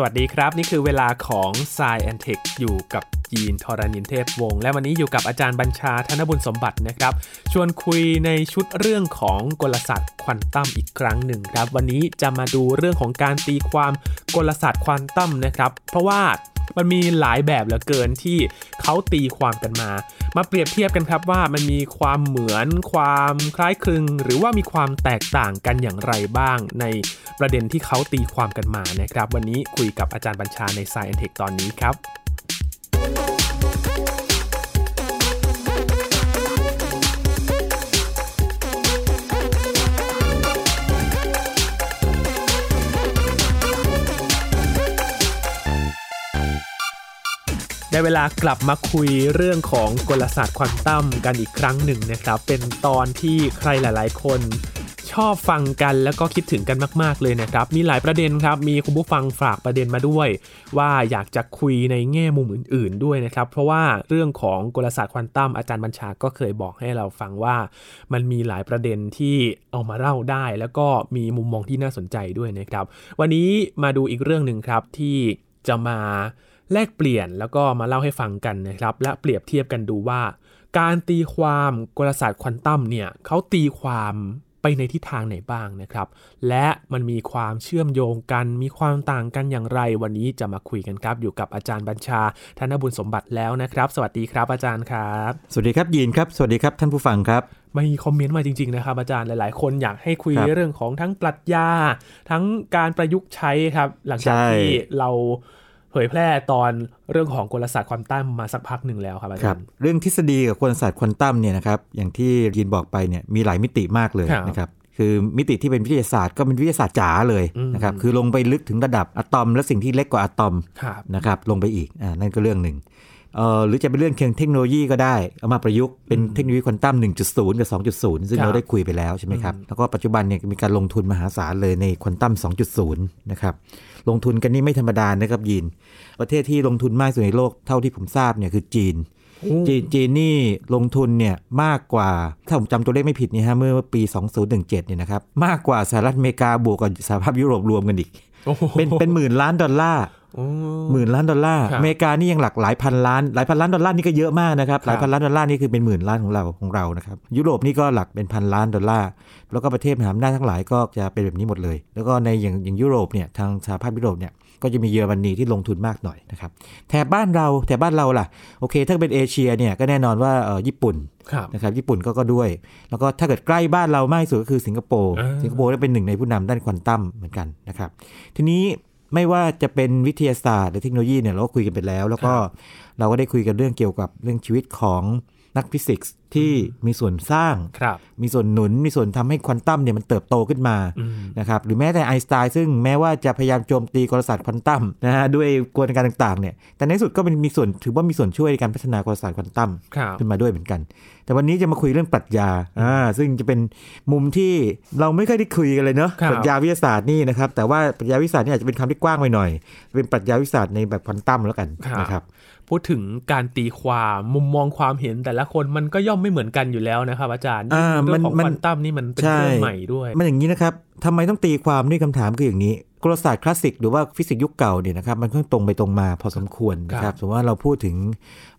สวัสดีครับ นี่คือเวลาของ s ซแอนเทคอยู่กับยีนทรานินเทพวงศ์และวันนี้อยู่กับอาจารย์บัญชาธนบุญสมบัตินะครับ ชวนคุยในชุดเรื่องของกลศาสตร์ควอนตัมอีกครั้งหนึ่งครับ วันนี้จะมาดูเรื่องของการตีความกลศาสตร์ควอนตัมนะครับ เพราะว่า มันมีหลายแบบเหลือเกินที่เขาตีความกันมา มาเปรียบเทียบกันครับว่ามันมีความเหมือนความคล้ายคลึง หรือว่ามีความแตกต่างกันอย่างไรบ้าง ในประเด็นที่เขาตีความกันมานะครับ วันนี้คุยกับอาจารย์บัญชาใน Science Tech ตอนนี้ครับ ได้เวลากลับมาคุยเรื่องของกลศาสตร์ควอนตัมกันอีกครั้งหนึ่งนะครับ เป็นตอนที่ใครหลาย ๆ คนชอบฟังกันแล้วก็คิดถึงกันมาก ๆ เลยนะครับ มีหลายประเด็นครับ มีคุณผู้ฟังฝากประเด็นมาด้วย ว่าอยากจะคุยในแง่มุมอื่น ๆ ด้วยนะครับ เพราะว่าเรื่องของกลศาสตร์ควอนตัมอาจารย์บัญชาก็เคยบอกให้เราฟังว่า มันมีหลายประเด็นที่เอามาเล่าได้ แล้วก็มีมุมมองที่น่าสนใจด้วยนะครับ วันนี้มาดูอีกเรื่องหนึ่งครับที่จะมา แลกเปลี่ยนแล้วก็มาเล่าให้ฟังกันนะครับ และเปรียบเทียบกันดูว่า การตีความกลศาสตร์ควอนตัมเนี่ยเขาตีความไปในทิศทางไหนบ้างนะครับ และมันมีความเชื่อมโยงกัน มีความต่างกันอย่างไร วันนี้จะมาคุยกันครับ อยู่กับอาจารย์บัญชา ธนบุญสมบัติแล้วนะครับ สวัสดีครับอาจารย์ครับ สวัสดีครับยีนครับ สวัสดีครับท่านผู้ฟังครับมีคอมเมนต์มาจริงๆนะครับอาจารย์หลายๆ คนอยากให้คุยเรื่องของทั้งปรัชญา ทั้งการประยุกต์ใช้ครับ หลังจากที่เรา เผยแพร่ตอนเรื่องของกลศาสตร์ควอนตัมมาสักพักหนึ่งแล้วครับอาจารย์เรื่องทฤษฎีกับกลศาสตร์ควอนตัมเนี่ยนะครับอย่างที่ยินบอกไปเนี่ยมีหลายมิติมากเลยนะครับคือมิติที่เป็นวิทยาศาสตร์ก็เป็นวิทยาศาสตร์จ๋าเลยนะครับคือลงไปลึกถึงระดับอะตอมและสิ่งที่เล็กกว่าอะตอมนะครับลงไปอีกอ่านั่นก็เรื่องหนึ่งเอ่อ หรือจะเป็นเรื่องเทคโนโลยีก็ได้ เอามาประยุกต์เป็นเทคโนโลยีควอนตัม 1.0 กับ 2.0 ซึ่งเราได้คุยไปแล้วใช่ไหมครับ แล้วก็ปัจจุบันเนี่ยมีการลงทุนมหาศาลเลยในควอนตัม 2.0 นะครับ ลงทุนกันนี่ไม่ธรรมดานะครับยินประเทศที่ลงทุนมากสุดในโลกเท่าที่ผมทราบเนี่ยคือจีนจีนจีนนี่ลงทุนเนี่ยมากกว่า ถ้าผมจำตัวเลขไม่ผิดนี่ฮะเมื่อปี 2017เนี่ยนะครับมากกว่าสหรัฐอเมริกาบวกกับสหภาพยุโรปรวมกันอีกเป็นเป็นหมื่นล้านดอลลาร์ หมื่นล้านดอลลาร์อเมริกานี่ยังหลักหลายพันล้านหลายพันล้านดอลลาร์นี่ก็เยอะมากนะครับหลายพันล้านดอลลาร์นี่คือเป็นหมื่นล้านของเราของเรานะครับยุโรปนี่ก็หลักเป็นพันล้านดอลลาร์แล้วก็ประเทศมหาอำนาจทั้งหลายก็จะเป็นแบบนี้หมดเลย แล้วก็ในอย่างอย่างยุโรปเนี่ยทางสหภาพยุโรปเนี่ยก็จะมีเยอรมนีที่ลงทุนมากหน่อยนะครับแถบบ้านเราแถบบ้านเราล่ะโอเค ถ้าเป็นเอเชียเนี่ยก็แน่นอนว่าเออญี่ปุ่นนะครับญี่ปุ่นก็ก็ด้วย แล้วก็ถ้าเกิดใกล้บ้านเรามากที่สุดก็คือสิงคโปร์สิงคโปร์ได้เป็นหนึ่งในผู้นำด้านควอนตัมเหมือนกันนะครับทีนี้ ไม่ว่าจะเป็นวิทยาศาสตร์หรือเทคโนโลยีเนี่ยเราก็คุยกันไปแล้ว แล้วก็เราก็ได้คุยกันเรื่องเกี่ยวกับเรื่องชีวิตของ นักฟิสิกส์ที่มีส่วนสร้าง มีส่วนหนุน มีส่วนทำให้ควอนตัมเนี่ยมันเติบโตขึ้นมานะครับหรือแม้แต่ไอน์สไตน์ซึ่งแม้ว่าจะพยายามโจมตีกลศาสตร์ควอนตัมนะฮะด้วยกระบวนการต่างๆเนี่ยแต่ในที่สุดก็เป็นมีส่วนถือว่ามีส่วนช่วยในการพัฒนากลศาสตร์ควอนตัมขึ้นมาด้วยเหมือนกัน แต่วันนี้จะมาคุยเรื่องปรัชญาอ่าซึ่งจะเป็นมุมที่เราไม่ค่อยได้คุยกันเลยเนาะปรัชญาวิทยาศาสตร์นี่นะครับแต่ว่าปรัชญาวิทยาศาสตร์นี่อาจจะเป็นคำที่กว้างไปหน่อย เป็นปรัชญาวิทยาศาสตร์ในแบบควอนตัมแล้วกันนะครับ พูดถึงการตีความมุมมองความเห็นแต่ละคนมันก็ย่อมไม่เหมือนกันอยู่แล้วนะครับ อาจารย์เรื่องของควอนตัมนี่มันเป็นเรื่องใหม่ด้วย มันอย่างนี้นะครับทำไมต้องตีความด้วยคำถามคืออย่างนี้ กลศาสตร์คลาสสิกหรือว่าฟิสิกส์ยุคเก่าเนี่ยนะครับมันค่อนตรงไปตรงมาพอสมควรนะครับสมมติว่าเราพูดถึง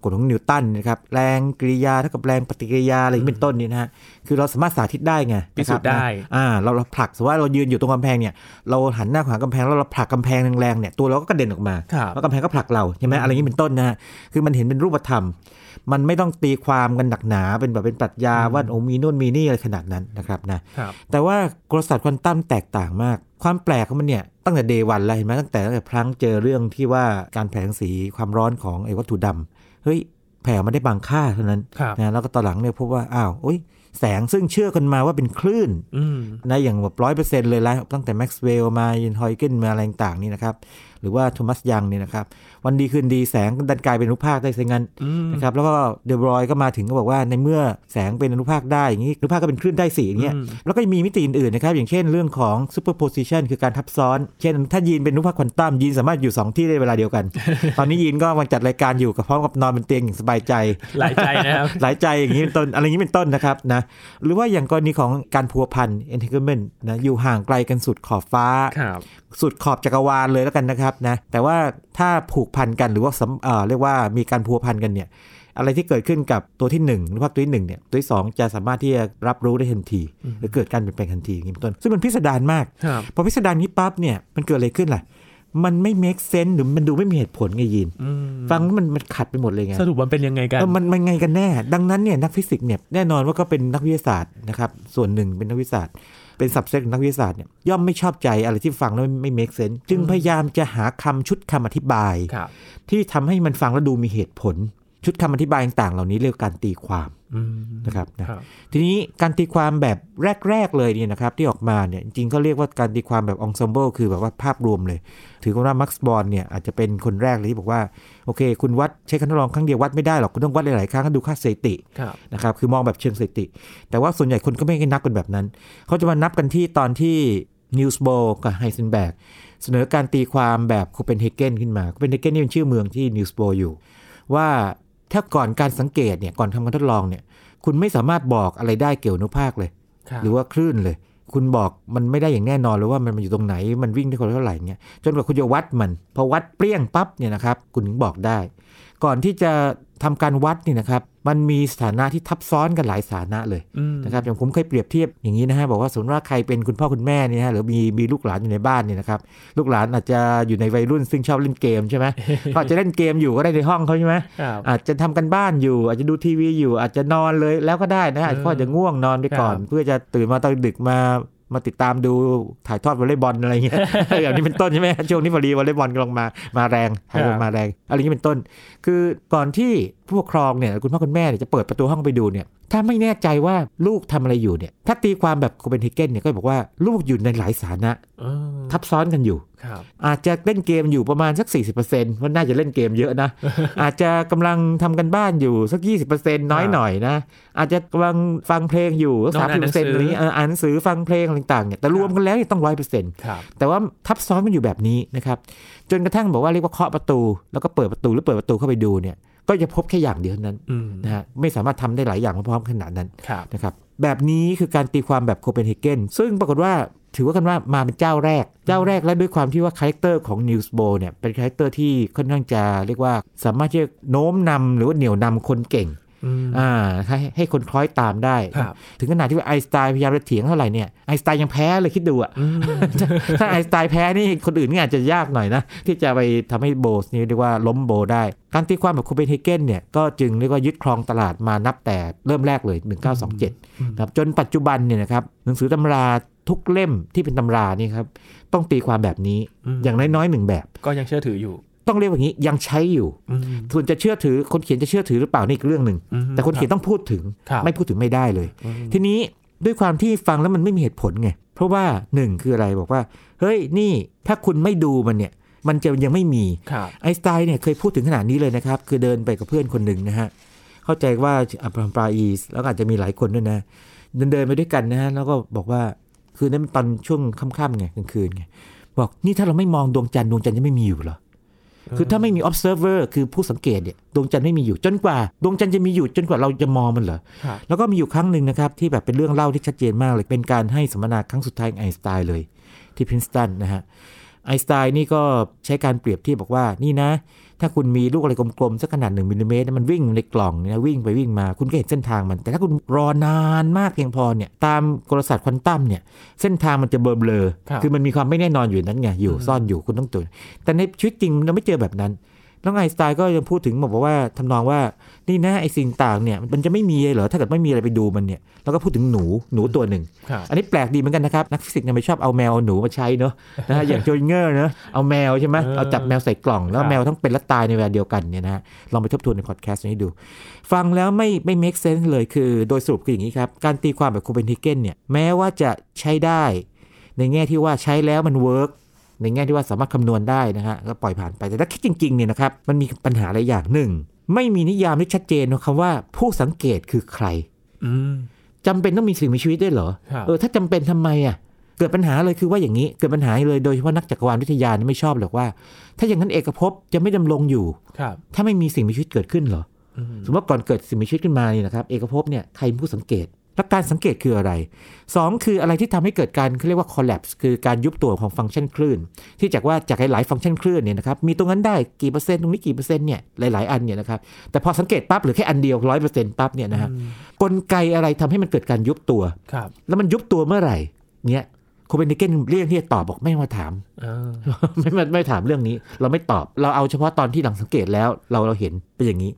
กฎของนิวตันนะครับแรงกิริยาเท่ากับแรงปฏิกิริยาอะไรเป็นต้นนี่นะฮะคือเราสามารถสาธิตได้ไงพิสูจน์ได้อ่าเราเราผลักสมมติว่าเรายืนอยู่ตรงกำแพงเนี่ยเราหันหน้าหากำแพงแล้วเราผลักกำแพงแรงๆเนี่ยตัวเราก็กระเด็นออกมาแล้วกำแพงก็ผลักเราใช่ไหมอะไรอย่างนี้เป็นต้นนะฮะคือมันเห็นเป็นรูปธรรม มันไม่ต้องตีความกันหนักหนาเป็นแบบเป็นปรัชญาว่าโอ้มีนู่นมีนี่อะไรขนาดนั้นนะครับนะแต่ว่ากลศาสตร์ควอนตัมแตกต่างมาก ความแปลกของมันเนี่ยตั้งแต่เดวันเลยเห็นไหมตั้งแต่ตั้งแต่พลังเจอเรื่องที่ว่าการแผงสีความร้อนของไอ้วัตถุดำเฮ้ยแผ่มาได้บางค่าเท่านั้นนะแล้วก็ตอนหลังเนี่ยพบว่าอ้าวโอ้ยแสงซึ่งเชื่อกันมาว่าเป็นคลื่นนะอย่างแบบร้อยเปอร์เซ็นต์เลยแล้วตั้งแต่แม็กซ์เวลล์มายินฮอยเกนมาอะไรต่างๆนี่นะครับ หรือว่าโทมัสยังเนี่ยนะครับ วันดีคืนดีแสงดันกลายเป็นอนุภาคได้ซะงั้นนะครับแล้วก็เดบรอยก็มาถึงก็บอกว่าในเมื่อแสงเป็นอนุภาคได้อย่างนี้อนุภาคก็เป็นคลื่นได้สีอย่างเงี้ยแล้วก็มีมิติอื่นๆนะครับอย่างเช่นเรื่องของ superposition คือการทับซ้อน เช่น ถ้ายีนเป็นอนุภาคควอนตัมยีนสามารถอยู่ 2 ที่ได้เวลาเดียวกัน ตอนนี้ยีนก็มาจัดรายการอยู่กับพร้อมกับนอนบนเตียงอย่างสบายใจหลายใจนะครับหลายใจอย่างนี้เป็นต้นอะไรอย่างนี้เป็นต้นนะครับนะหรือว่าอย่างกรณีของการพัวพัน entanglement นะอยู่ห่างไกลกันสุดขอบฟ้า สุดขอบจักรวาลเลยแล้วกันนะครับนะครับนะแต่ว่าถ้าผูกพันกันหรือว่าเอ่อเรียกว่ามีการพัวพันกันเนี่ยอะไรที่เกิดขึ้นกับตัวที่1หรือว่าตัวที่1เนี่ยตัวที่ 2 จะสามารถที่จะรับรู้ได้ทันที หรือเกิดการเปลี่ยนแปลงทันทีอย่างนี้เป็นต้นซึ่งมันพิสดารมาก พอพิสดารนี้ปั๊บเนี่ยมันเกิดอะไรขึ้นล่ะมันไม่ make sense หรือมันดูไม่มีเหตุผลไงยิน ฟังมันมันขัดไปหมดเลยไง สรุปมันเป็นยังไงกันมันมันไงกันแน่ ดังนั้นเนี่ยนักฟิสิกส์เนี่ยแน่นอนว่าก็เป็นนักวิทยาศาสตร์นะครับส่วนหนึ่งเป็นนักวิทยาศาสตร์ เป็น subset นักวิทยาศาสตร์เนี่ยย่อมไม่ชอบใจอะไรที่ฟังแล้วไม่ make sense จึงพยายามจะหาคำชุดคำอธิบาย ที่ทำให้มันฟังแล้วดูมีเหตุผล ชุดคำอธิบายต่างๆเหล่านี้เรียกการตีความนะครับนะทีนี้การตีความแบบแรก ๆ เลยเนี่ยนะครับที่ออกมาเนี่ยจริงๆก็เรียกว่าการตีความแบบ ensemble คือแบบว่าภาพรวมเลย ถือว่ามักซ์บอร์นเนี่ยอาจจะเป็นคนแรกเลยที่บอกว่าโอเค คุณวัดใช้การทดลองครั้งเดียววัดไม่ได้หรอกคุณต้องวัดหลายๆครั้งดูค่าสถิตินะครับคือมองแบบเชิงสถิติ แต่ว่าส่วนใหญ่คนก็ไม่ได้นับกันแบบนั้น เขาจะมานับกันที่ตอนที่นีลส์โบร์กับไฮเซนเบิร์กเสนอการตีความแบบโคเปนเฮเกนขึ้นมาโคเปนเฮเกนนี่เป็นชื่อเมืองที่นีลส์โบร์อยู่ว่า ถ้าก่อนการสังเกตเนี่ยก่อนทำการทดลองเนี่ย คุณไม่สามารถบอกอะไรได้เกี่ยวอนุภาคเลย หรือว่าคลื่นเลย คุณบอกมันไม่ได้อย่างแน่นอนเลยว่ามันอยู่ตรงไหนมันวิ่งได้คนเท่าไหร่เงี้ยจนกว่าคุณจะวัดมันพอวัดเปรี้ยงปั๊บเนี่ยนะครับ คุณถึงบอกได้ ก่อนที่จะ ทำการวัดนี่นะครับมันมีสถานะที่ทับซ้อนกันหลายสถานะเลยนะครับอย่างผมเคยเปรียบเทียบอย่างนี้นะฮะบอกว่าสมมติว่าใครเป็นคุณพ่อคุณแม่นี่ฮะหรือมีมีลูกหลานอยู่ในบ้านเนี่ยนะครับลูกหลานอาจจะอยู่ในวัยรุ่นซึ่งชอบเล่นเกมใช่ไหมเขาจะเล่นเกมอยู่ก็ได้ในห้องเขาใช่ไหมอาจจะทำกันบ้านอยู่ อาจจะดูทีวีอยู่อาจจะนอนเลยแล้วก็ได้นะอาจจะจะง่วงนอนไปก่อน เพื่อจะตื่นมาตอนดึกมา มาติดตามดูถ่ายทอดวอลเลย์บอลอะไรเงี้ยอย่างนี้เป็นต้นใช่ไหมช่วงนี้พอดีวอลเลย์บอลกำลังมามาแรงถ่ายบอลมาแรง อะไรนี้เป็นต้น คือก่อนที่ ผู้ปกครองเนี่ยคุณพ่อคุณแม่จะเปิดประตูห้องไปดูเนี่ยถ้าไม่แน่ใจว่าลูกทำอะไรอยู่เนี่ยถ้าตีความแบบโคเปนเฮเกนเนี่ยก็บอกว่าลูกอยู่ในหลายสถานะทับซ้อนกันอยู่ อาจจะเล่นเกมอยู่ประมาณสัก 40%ว่าน่าจะเล่นเกมเยอะนะ อาจจะกำลังทำกันบ้านอยู่สัก 20%น้อยหน่อยนะ อาจจะกำลังฟังเพลงอยู่สักสามสิบเปอร์เซ็นต์นี้อ่านหนังสือฟังเพลงต่างๆเนี่ยแต่รวมกันแล้วต้องร้อยเปอร์เซ็นต์แต่ว่าทับซ้อนมันอยู่แบบนี้นะครับ จนกระทั่งบอกว่าเรียกว่าเคาะประตู แล้วก็เปิดประตูหรือเปิดประตูเข้าไปดูเนี่ยก็จะพบแค่อย่างเดียวนั้นนะฮะไม่สามารถทำได้หลายอย่างพร้อมๆขนาดนั้นนะครับแบบนี้คือการตีความแบบโคเปนเฮเกนซึ่งปรากฏว่าถือว่ากันว่ามาเป็นเจ้าแรก เจ้าแรกและด้วยความที่ว่าคาแรคเตอร์ของนีลส์โบร์เนี่ยเป็นคาแรคเตอร์ที่ค่อนข้างจะเรียกว่าสามารถที่จะโน้มนำหรือว่าเหนี่ยวนำคนเก่ง อ่าให้ให้คนคล้อยตามได้ ถึงขนาดที่ว่าไอสไตล์พยายามจะเถียงเท่าไหร่เนี่ยไอสไตล์ยังแพ้เลยคิดดูอะถ้าไอสไตล์แพ้นี่คนอื่นนี่อาจจะยากหน่อยนะ ที่จะไปทำให้โบสนี่เรียกว่าล้มโบได้ การตีความแบบคูเปนเฮเกนเนี่ยก็จึงเรียกว่ายึดครองตลาดมานับแต่เริ่มแรกเลย 1927ครับจนปัจจุบันเนี่ยนะครับหนังสือตำราทุกเล่มที่เป็นตำรานี่ครับต้องตีความแบบนี้อย่างน้อยๆหนึ่งแบบ ก็ยังเชื่อถืออยู่ ต้องเรียกว่าอย่างนี้ยังใช้อยู่ ส่วนจะเชื่อถือคนเขียนจะเชื่อถือหรือเปล่านี่อีกเรื่องหนึ่งแต่คนเขียนต้องพูดถึงไม่พูดถึงไม่ได้เลย ทีนี้ด้วยความที่ฟังแล้วมันไม่มีเหตุผลไงเพราะว่าหนึ่งคืออะไรบอกว่า เฮ้ยนี่ถ้าคุณไม่ดูมันเนี่ย มันจะยังไม่มีไอสไตล์เนี่ยเคยพูดถึงขนาดนี้เลยนะครับ คือเดินไปกับเพื่อนคนหนึ่งนะฮะเข้าใจว่าอัปรามปราอีสแล้วอาจจะมีหลายคนด้วยนะ เดินเดินไปด้วยกันนะฮะแล้วก็บอกว่าคือนั้นตอนช่วงค่ำๆไงกลางคืนไงบอกนี่ถ้าเราไม่มองดวงจันทร์ดวงจันทร์จะไม่มีอยู่เหรอ คือถ้าไม่มี observer คือผู้สังเกตเนี่ยดวงจันทร์ไม่มีอยู่จนกว่า ดวงจันทร์จะมีอยู่จนกว่าเราจะมองมันเหรอ แล้วก็มีอยู่ครั้งหนึ่งนะครับ ที่แบบเป็นเรื่องเล่าที่ชัดเจนมากเลย เป็นการให้สัมมนาครั้งสุดท้ายไอน์สไตน์เลย ที่พรินซ์ตันนะฮะไอน์สไตน์นี่ก็ใช้การเปรียบที่บอกว่านี่นะ ถ้าคุณมีลูกอะไรกลมๆสักขนาดหนึ่งมิลลิเมตรมันวิ่งในกล่องเนี่ยวิ่งไปวิ่งมา คุณก็เห็นเส้นทางมัน แต่ถ้าคุณรอนานมากเพียงพอเนี่ยตามกลศาสตร์ควอนตัมเนี่ยเส้นทางมันจะเบลอๆคือมันมีความไม่แน่นอนอยู่นั้นไงอยู่ซ่อนอยู่คุณต้องตื่นแต่ในชีวิตจริงเราไม่เจอแบบนั้น แล้วไอน์สไตน์ก็ยังพูดถึงบอกว่าทำนองว่านี่นะไอสิ่งต่างเนี่ยมันจะไม่มีเหรอถ้าเกิดไม่มีอะไรไปดูมันเนี่ยแล้วก็พูดถึงหนูหนูตัวหนึ่ง อันนี้แปลกดีเหมือนกันนะครับ นักฟิสิกส์เนี่ยไม่ชอบเอาแมวหนูมาใช้เนาะนะฮะอย่างชเรอดิงเงอร์เนาะเอาแมวใช่ไหมเอาจับแมวใส่กล่อง แล้วแมวทั้งเป็นและตายในเวลาเดียวกันเนี่ยนะลองไปทบทวนในพอดแคสต์นี้ดู ฟังแล้วไม่ไม่ make sense เลยคือโดยสรุปคืออย่างนี้ครับการตีความแบบคูเปนเฮเกนเนี่ยแม้ว่าจะใช้ได้ ในแง่ที่ว่าใช้แล้วมันเวิร์ก ในแง่ที่ว่าสามารถคำนวณได้นะฮะก็ปล่อยผ่านไปแต่ถ้าคิดจริงๆเนี่ยนะครับมันมีปัญหาอะไรอย่างหนึ่งไม่มีนิยามที่ชัดเจนนะคำว่าผู้สังเกตคือใครจำเป็นต้องมีสิ่งมีชีวิตได้เหรอเออถ้าจำเป็นทำไมอะเกิดปัญหาเลยคือว่าอย่างนี้เกิดปัญหาเลยโดยเฉพาะนักจักรวาลวิทยาไม่ชอบหรอกว่า ถ้าอย่างนั้นเอกภพจะไม่ดำรงอยู่ถ้าไม่มีสิ่งมีชีวิตเกิดขึ้นเหรอสมมติว่าก่อนเกิดสิ่งมีชีวิตขึ้นมานี่นะครับ เอกภพเนี่ยใครผู้สังเกต แล้วการสังเกตคืออะไร 2 คืออะไรที่ทำให้เกิดการเขาเรียกว่า collapse คือการยุบตัวของฟังก์ชันคลื่น ที่จากว่าจากหลายๆฟังก์ชันคลื่นเนี่ยนะครับมีตรงนั้นได้กี่เปอร์เซ็นต์ตรงนี้กี่เปอร์เซ็นต์เนี่ยหลายๆอันเนี่ยนะครับแต่พอสังเกตปั๊บหรือแค่อันเดียวร้อยเปอร์เซ็นต์ปั๊บเนี่ยนะฮะกลไกอะไรทำให้มันเกิดการยุบตัวครับแล้วมันยุบตัวเมื่อไหร่เนี่ยโคเปนเฮเกนเรียกที่จะตอบบอกไม่มาถามอ่าไม่ไม่ไม่ถามเรื่องนี้ เราไม่ตอบเราเอาเฉพาะตอนที่หลังสังเกตแล้วเราเราเห็นเป็นอย่างนี้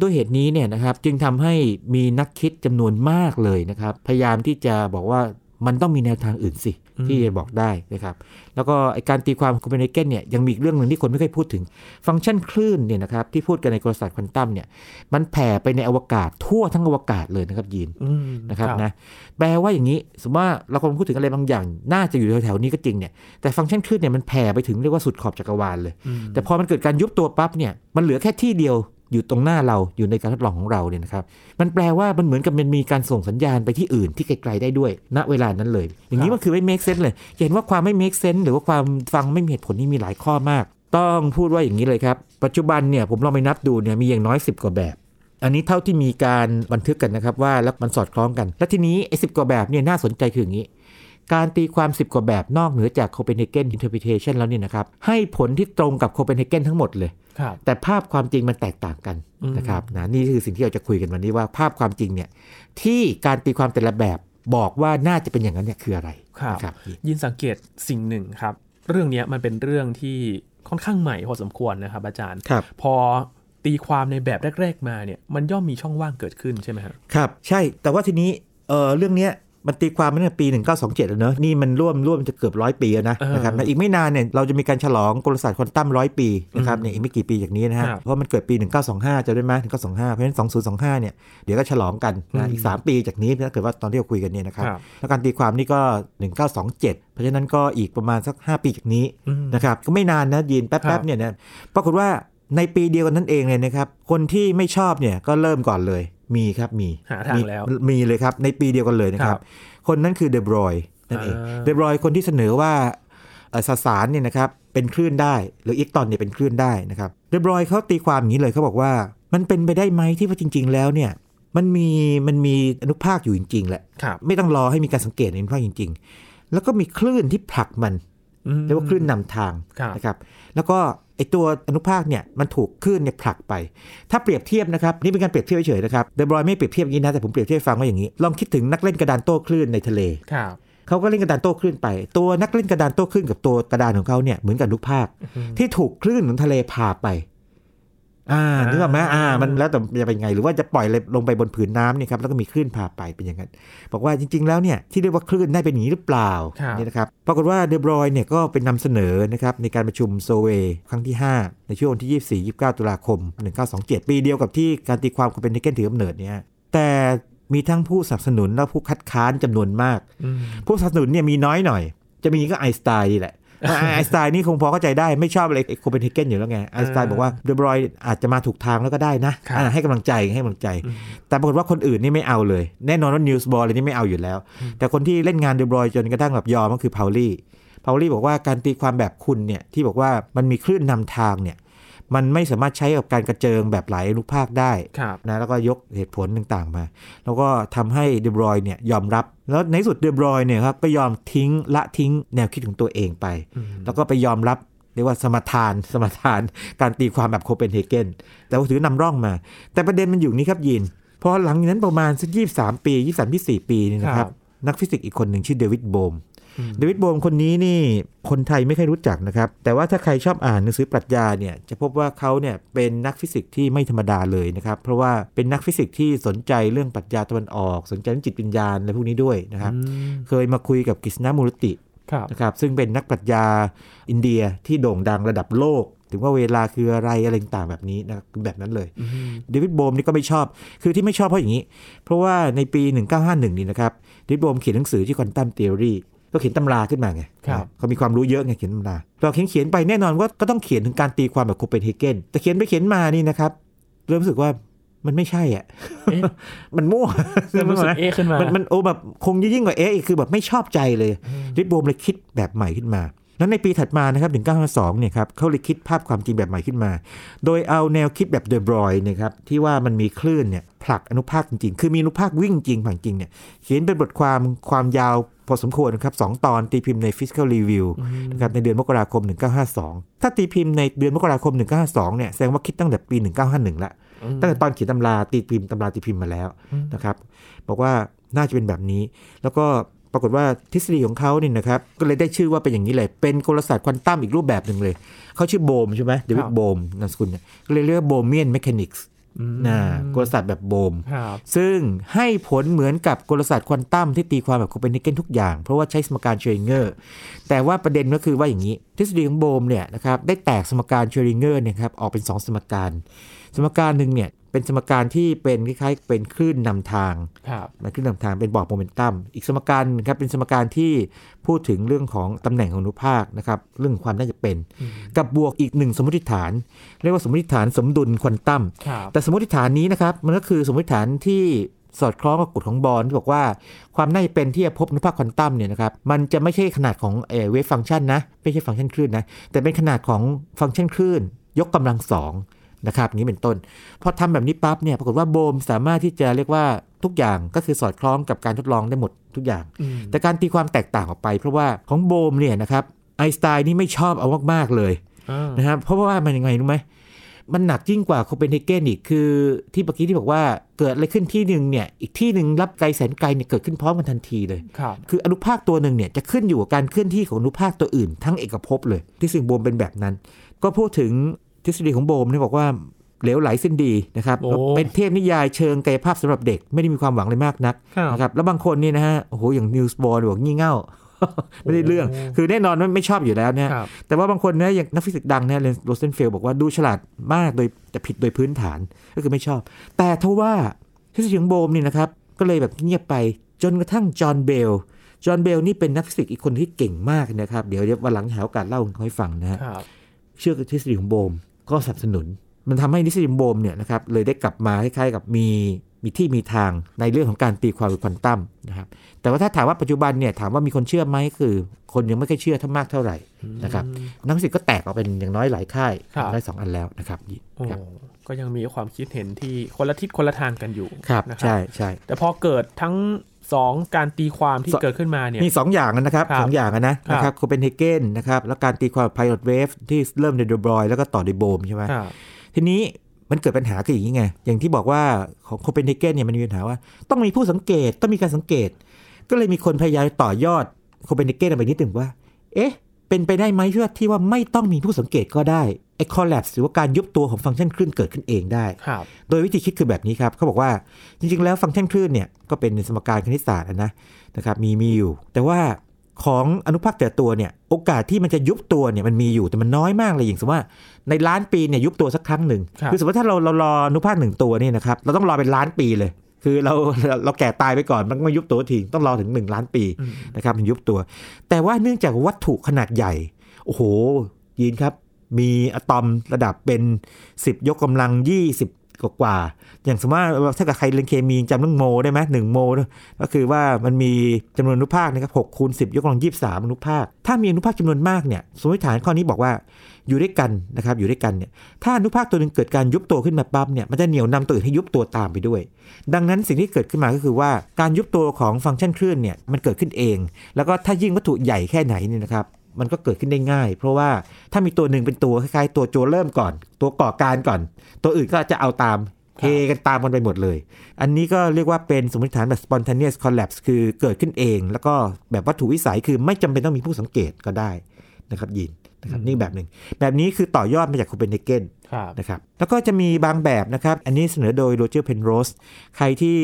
ด้วยเหตุนี้เนี่ยนะครับจึงทำให้มีนักคิดจำนวนมากเลยนะครับ พยายามที่จะบอกว่ามันต้องมีแนวทางอื่นสิ ที่จะบอกได้นะครับ แล้วก็ไอ้การตีความของโคเปนเฮเกนเนี่ยยังมีอีกเรื่องหนึ่งที่คนไม่ค่อยพูดถึง ฟังก์ชันคลื่นเนี่ยนะครับที่พูดกันในกลศาสตร์ควอนตัมเนี่ยมันแผ่ไปในอวกาศทั่วทั้งอวกาศเลยนะครับยีนอืมนะครับนะแปลว่าอย่างนี้ สมมติว่าเรากำลังพูดถึงอะไรบางอย่าง น่าจะอยู่แถวๆนี้ก็จริงเนี่ยแต่ฟังก์ชันคลื่นเนี่ยมันแผ่ไปถึงเรียกว่าสุดขอบจักรวาลเลยอืมแต่พอมันเกิดการยุบตัวปั๊บเนี่ยมันเหลือแค่ที่เดียว อยู่ตรงหน้าเราอยู่ในการทดลองของเราเนี่ยนะครับ มันแปลว่ามันเหมือนกับมันมีการส่งสัญญาณไปที่อื่นที่ไกลๆได้ด้วย ณเวลานั้นเลย อย่างนี้มันคือไม่ make sense เลยอย่าเห็นว่าความไม่ make sense หรือว่าความฟังไม่มีเหตุผลนี่มีหลายข้อมาก ต้องพูดว่าอย่างนี้เลยครับ ปัจจุบันเนี่ยผมลองไปนับดูเนี่ยมีอย่างน้อย 10 กว่าแบบ อันนี้เท่าที่มีการบันทึกกันนะครับว่าแล้วมันสอดคล้องกัน และทีนี้ไอ้สิกว่าแบบเนี่ยน่าสนใจคืออย่างนี้ การตีความ 10 กว่าแบบนอกเหนือจาก Copenhagen Interpretation แล้วเนี่ยนะครับ ให้ผลที่ตรงกับ Copenhagen ทั้งหมดเลยครับแต่ภาพความจริงมันแตกต่างกันอืมนะครับนะนี่คือสิ่งที่เราจะคุยกันวันนี้ว่าภาพความจริงเนี่ยที่การตีความแต่ละแบบบอกว่าน่าจะเป็นอย่างนั้นเนี่ยคืออะไรครับนะครับยินสังเกตสิ่งหนึ่งครับ เรื่องเนี้ยมันเป็นเรื่องที่ค่อนข้างใหม่พอสมควรนะครับ อาจารย์ครับพอตีความในแบบแรก ๆ มาเนี่ยมันย่อมมีช่องว่างเกิดขึ้นใช่ไหมครับครับ ใช่แต่ว่าทีนี้เออเรื่องเนี้ย มันตีความมาตั้งแต่ปี 1927 แล้วเนอะนี่มันร่วมร่วมจะเกือบร้อยปีแล้วนะเออนะครับนะอีกไม่นานเนี่ยเราจะมีการฉลองกลศาสตร์ควอนตัมร้อยปีนะครับเนี่ยอีกไม่กี่ปีจากนี้นะฮะครับเพราะมันเกิดปี 1925 จะได้ไหม1925 เพราะฉะนั้น 2025 เนี่ยเดี๋ยวก็ฉลองกันอืนะมอีก 3 ปีจากนี้ถ้าเกิดว่าตอนที่เราคุยกันเนี่ยนะครับครับแล้วการตีความนี่ก็ 1927 เพราะฉะนั้นก็อีกประมาณสัก 5 ปีจากนี้อืมนะครับก็ไม่นานนะยีนแป๊ครับบๆเนี่ยนะปรากฏว่าในปีเดียวกันนั่นเองเลยนะครับคนที่ไม่ชอบเนี่ยก็เริ่มก่อนเลย มีครับมีหาทางมีแล้ว มีเลยครับ ในปีเดียวกันเลยนะคครัรับบคนนั้นคือเดบรอยนั่นเองอ่าเดบรอยคนที่เสนอว่าเอ่อสสารเนี่ยนะครับเป็นคลื่นได้ หรืออิกตอนเนี่ยเป็นคลื่นได้นะครับเดบรอยเขาตีความอย่างนี้เลยเขาบอกว่า มันเป็นไปได้ไหมที่ว่าจริง ๆ แล้วเนี่ยมันมีมันมีอนุภาคอยู่จริง ๆ แหละครับไม่ต้องรอให้มีการสังเกตในอนุภาคจริง ๆ แล้วก็มีคลื่นที่ผลักมันอืมเรียกว่าคลื่นนำทางครับนะครับ แล้วก็ ไอตัวอนุภาคเนี่ยมันถูกคลื่นเนี่ยผลักไป ถ้าเปรียบเทียบนะครับนี่เป็นการเปรียบเทียบเฉยๆนะครับเดบรอยไม่เปรียบเทียบอย่างนี้นะแต่ผมเปรียบเทียบให้ฟังว่าอย่างนี้ ลองคิดถึงนักเล่นกระดานโต้คลื่นในทะเลครับเขาก็เล่นกระดานโต้คลื่นไป ตัวนักเล่นกระดานโต้คลื่นกับตัวกระดานของเขาเนี่ยเหมือนกับลูกภาคที่ถูกคลื่นของทะเลพาไป อ่าอ่านึนึกออกไหมอ่า มันแล้วแต่จะเป็นไง หรือว่าจะปล่อยอะไรลงไปบนผืนน้ำเนี่ยครับแล้วก็มีคลื่นพาไปเป็นอย่างนั้น บอกว่าจริง ๆ แล้วเนี่ยที่เรียกว่าคลื่นได้เป็นอย่างนี้หรือเปล่าครับนี่นะครับปรากฏว่าเดบรอยเนี่ยก็เป็นนำเสนอนะครับในการประชุมโซเวครั้งที่ 5 ในช่วงวันที่ 24 29 ตุลาคม 1927 ปีเดียวกับที่การตีความโคเปนเฮเกนถือกำเนิดเนี่ยแต่มีทั้งผู้สนับสนุนและผู้คัดค้านจำนวนมากอืมผู้สนับสนุนเนี่ยมีน้อยหน่อย จะมีก็ไอน์สไตน์นี่แหละ ไอน์สไตน์นี่คงพอเข้าใจได้ไม่ชอบอะไรโคเปนเฮเกนอยู่แล้วไงไอน์สไตน์บอกว่าเดบรอยอาจจะมาถูกทางแล้วก็ได้นะครับอ่าให้กำลังใจให้กำลังใจอืมแต่ปรากฏว่าคนอื่นนี่ไม่เอาเลย แน่นอนว่านีลส์โบร์อะไรนี่ไม่เอาอยู่แล้ว แต่คนที่เล่นงานเดบรอยจนกระทั่งแบบยอมก็คือพาวลี่พาวลี่บอกว่าการตีความแบบคุณเนี่ยที่บอกว่ามันมีคลื่นนำทางเนี่ย มันไม่สามารถใช้กับการกระเจิงแบบหลายอนุภาคได้ครับนะแล้วก็ยกเหตุผลต่างๆมา แล้วก็ทำให้เดบรอยเนี่ยยอมรับ แล้วในที่สุดเดบรอยเนี่ยครับก็ยอมทิ้งละทิ้งแนวคิดของตัวเองไปอืมแล้วก็ไปยอมรับเรียกว่าสมทาน สมทาน การตีความแบบโคเปนเฮเกนแต่ว่าถือนำร่องมา แต่ประเด็นมันอยู่นี้ครับยินพอหลังจากนั้นประมาณสักยี่สิบสามปียี่สามยี่สี่ปีนี่นะคครัรับบนักฟิสิกส์อีกคนหนึ่งชื่อเดวิดโบมอืม เดวิดโบมคนนี้นี่คนไทยไม่ค่อยรู้จักนะครับ แต่ว่าถ้าใครชอบอ่านหนังสือปรัชญาเนี่ยจะพบว่าเขาเนี่ยเป็นนักฟิสิกส์ที่ไม่ธรรมดาเลยนะครับ เพราะว่าเป็นนักฟิสิกส์ที่สนใจเรื่องปรัชญาตะวันออก สนใจเรื่องจิตวิญญาณอะไรพวกนี้ด้วยนะครับอืมเคยมาคุยกับกฤษณมูรติครับนะครับซึ่งเป็นนักปรัชญาอินเดียที่โด่งดังระดับโลก ถึงว่าเวลาคืออะไรอะไรต่างๆแบบนี้นะครับแบบนั้นเลยอืมเดวิดโบมนี่ก็ไม่ชอบคือที่ไม่ชอบเพราะอย่างนี้ เพราะว่าในปี 1951 นี่นะครับเดวิดโบมเขียนหนังสือที่ Quantum Theory ก็เขียนตำราขึ้นมาไงครับเขามีความรู้เยอะไงเขียนตำราพอเขียนเขียนไปแน่นอนว่าก็ต้องเขียนถึงการตีความแบบโคเปนเฮเกนแต่เขียนไปเขียนมานี่นะครับ เริ่มรู้สึกว่ามันไม่ใช่อะเอ๊ะมันมั่วเริ่มรู้สึกเอ๊ะขึ้นมา มันมันโอ้แบบคงยิ่งกว่าเอ๊ะอีกคือแบบไม่ชอบใจเลยอืมเดวิดโบมเลยคิดแบบใหม่ขึ้นมา แล้วในปีถัดมานะครับ1952เนี่ยครับเขาเลยคิดภาพความจริงแบบใหม่ขึ้นมา โดยเอาแนวคิดแบบเดบรอยนะครับที่ว่ามันมีคลื่นเนี่ยผลักอนุภาคจริงๆ คือมีอนุภาควิ่งจริงผังจริงเนี่ยเขียนเป็นบทความความยาว พอสมควรนะครับสตอนตีพิมพ์ใน Fiscal Review นะครับในเดือนมกราคม 1952 ถ้าตีพิมพ์ในเดือนมกราคม 1952 เนี่ยแสดงว่าคิดตั้งแต่ปี 1951 ละ ตั้งแต่ตอนเขียนตำราตีพิมพ์ตำราตีพิมพ์มาแล้วนะครับบอกว่าน่าจะเป็นแบบนี้ แล้วก็ปรากฏว่าทฤษฎีของเขาเนี่ยนะครับก็เลยได้ชื่อว่าเป็นอย่างนี้เลยเป็นกลศาสตร์ควอนตัมอีกรูปแบบหนึ่งเลยเขาชื่อโบมใช่ไหมเดวิดโบมนามสกุลเนี่ยก็เลยเรียกว่า Bohmian mechanics นะกลศาสตร์แบบโบม ซึ่งให้ผลเหมือนกับกลศาสตร์ควอนตัมที่ตีความแบบโคเปนเฮเกนทุกอย่าง เพราะว่าใช้สมการชเรอดิงเงอร์ แต่ว่าประเด็นก็คือว่าอย่างนี้ ทฤษฎีของโบมเนี่ยนะครับได้แตกสมการเชริงเกอร์เนี่ยครับออกเป็น 2 สมการ สมการหนึ่งเนี่ย เป็นสมการที่เป็นคล้ายๆเป็นคลื่นนำทางมันคลื่นนำทางเป็นบอกโมเมนตัมอีกสมการครับเป็นสมการที่พูดถึงเรื่องของตำแหน่งของอนุภาคนะครับเรื่องความน่าจะเป็น กับบวกอีกหนึ่งสมมติฐาน เรียกว่าสมมติฐานสมดุลควอนตัมแต่สมมติฐานนี้นะครับมันก็คือสมมติฐานที่สอดคล้องกับกฎของบอลที่บอกว่าความน่าจะเป็นที่จะพบอนุภาคควอนตัมเนี่ยนะครับมันจะไม่ใช่ขนาดของเอ wave function นะไม่ใช่ฟังก์ชันคลื่นนะแต่เป็นขนาดของฟังก์ชันคลื่นยกกำลังสอง นะครับนี้เป็นต้น พอทำแบบนี้ปั๊บเนี่ยปรากฏว่าโบมสามารถที่จะเรียกว่าทุกอย่างก็คือสอดคล้องกับการทดลองได้หมดทุกอย่าง แต่การตีความแตกต่างออกไป เพราะว่าของโบมเนี่ยนะครับไอน์สไตน์นี่ไม่ชอบเอามากๆเลยนะครับเพราะว่ามันยังไงรู้ไหมมันหนักยิ่งกว่าโคเปนเฮเกนอีกคือที่เมื่อกี้ที่บอกว่าเกิดอะไรขึ้นที่หนึ่งเนี่ยอีกที่หนึ่งรับไกลแสนไกลเนี่ยเกิดขึ้นพร้อมกันทันทีเลยคืออนุภาคตัวหนึ่งเนี่ยจะขึ้นอยู่กับการเคลื่อนที่ของอนุภาคตัวอื่น ทั้งเอกภพเลย ที่สิ่งโบมเป็นแบบนั้น ก็พูดถึง ทฤษฎีของโบมเนี่ยบอกว่าเหลวไหลสิ้นดีนะครับเป็นเทพนิยายเชิงกายภาพสำหรับเด็กไม่ได้มีความหวังเลยมากนักนะครับแล้วบางคนนี่นะฮะโอ้โหอย่างนีลส์โบร์บอกงี่เง่าไม่ได้เรื่อง คือแน่นอนไม่ชอบอยู่แล้วเนี่ยแต่ว่าบางคนเนี่ยอย่างนักฟิสิกส์ดังเนี่ยโรเซนเฟลด์บอกว่าดูฉลาดมากโดยแต่ผิดโดยพื้นฐานก็คือไม่ชอบ แต่ทว่าทฤษฎีของโบมนี่นะครับก็เลยแบบเงียบไปจนกระทั่งจอห์นเบลจอห์นเบลนี่เป็นนักฟิสิกส์อีกคนที่เก่งมากนะครับ เดี๋ยววันหลังหาโอกาสเล่าให้ฟังนะฮะเชื่อทฤษฎีของโบม ก็สนับสนุน มันทำให้เดวิดโบมเนี่ยนะครับเลยได้กลับมาคล้ายๆกับมีมีที่มีทางในเรื่องของการตีความควอนตัมนะครับแต่ว่าถ้าถามว่าปัจจุบันเนี่ยถามว่ามีคนเชื่อไหมคือ คนยังไม่ค่อยเชื่อท่ามากเท่าไหร่นะครับนักสิทธิ์ก็แตกออกเป็นอย่างน้อยหลายค่ายได้สองอันแล้วนะครับก็ยังมีความคิดเห็นที่คนละทิศคนละทางกันอยู่ครับใช่ใช่แต่พอเกิดทั้ง สองการตีความที่เกิดขึ้นมาเนี่ยมีสองอย่างนะครับสองอย่างนะนะครับโคเปนเฮเกนนะครับแล้วการตีความไพลอตเวฟที่เริ่มในเดบรอยแล้วก็ต่อในโบมใช่ไหมทีนี้มันเกิดปัญหาคืออย่างนี้ไง อย่างที่บอกว่าของโคเปนเฮเกนเนี่ยมันมีปัญหาว่า ต้องมีผู้สังเกตต้องมีการสังเกต ก็เลยมีคนพยายามต่อยอดโคเปนเฮเกนไปนิดหนึ่งว่า เอ๊ะ เป็นไปได้ไหมที่ว่าที่ว่าไม่ต้องมีผู้สังเกตก็ได้ไอ้คอลแลปหรือว่าการยุบตัวของฟังก์ชันคลื่นเกิดขึ้นเองได้ โดยวิธีคิดคือแบบนี้ครับเขาบอกว่าจริง ๆ แล้วฟังก์ชันคลื่นเนี่ยก็เป็นสมการคณิตศาสตร์นะนะครับมีมีอยู่ แต่ว่าของอนุภาคแต่ตัวเนี่ยโอกาสที่มันจะยุบตัวเนี่ยมันมีอยู่แต่มันน้อยมากเลยอย่างสมมติว่าในล้านปีเนี่ยยุบตัวสักครั้งหนึ่งคือสมมติถ้าเราเรารออนุภาคหนึ่งตัวนี่นะครับเราต้องรอเป็นล้านปีเลย คือเราเราแก่ตายไปก่อนมันไม่ยุบตัวทีต้องรอถึง 1 ล้านปีนะครับมันยุบตัว แต่ว่าเนื่องจากวัตถุขนาดใหญ่ โอ้โหยินครับ มีอะตอมระดับเป็น 10 ยกกำลัง 20 กว่า อย่างสมมติว่าถ้ากับใครเรียนเคมีจำเรื่องโมได้ไหมหนึ่งโม ก็คือว่ามันมีจำนวนอนุภาคนะครับหกคูณสิบยกกำลังยี่สามอนุภาค ถ้ามีอนุภาคจำนวนมากเนี่ย สมมติฐานข้อนี้บอกว่าอยู่ด้วยกันนะครับ อยู่ด้วยกันเนี่ย ถ้าอนุภาคตัวหนึ่งเกิดการยุบตัวขึ้นมาปั๊บเนี่ย มันจะเหนี่ยวนำตัวอื่นให้ยุบตัวตามไปด้วย ดังนั้นสิ่งที่เกิดขึ้นมาก็คือว่าการยุบตัวของฟังก์ชันคลื่นเนี่ย มันเกิดขึ้นเอง แล้วก็ถ้ายิ่งวัตถุใหญ่แค่ไหนเนี่ยนะครับ มันก็เกิดขึ้นได้ง่าย เพราะว่าถ้ามีตัวหนึ่งเป็นตัวคล้ายๆตัวโจเริ่มก่อน ตัวก่อการก่อน ตัวอื่นก็จะเอาตามเฮกันตามกันไปหมดเลย อันนี้ก็เรียกว่าเป็นสมมติฐานแบบ spontaneous collapse คือเกิดขึ้นเอง แล้วก็แบบวัตถุวิสัยคือไม่จำเป็นต้องมีผู้สังเกตก็ได้นะครับยินนะครับนี่แบบหนึ่งแบบนี้คือต่อยอดมาจากโคเปนเฮเกนนะครับแล้วก็จะมีบางแบบนะครับ อันนี้เสนอโดยโรเจอร์เพนโรสใครที่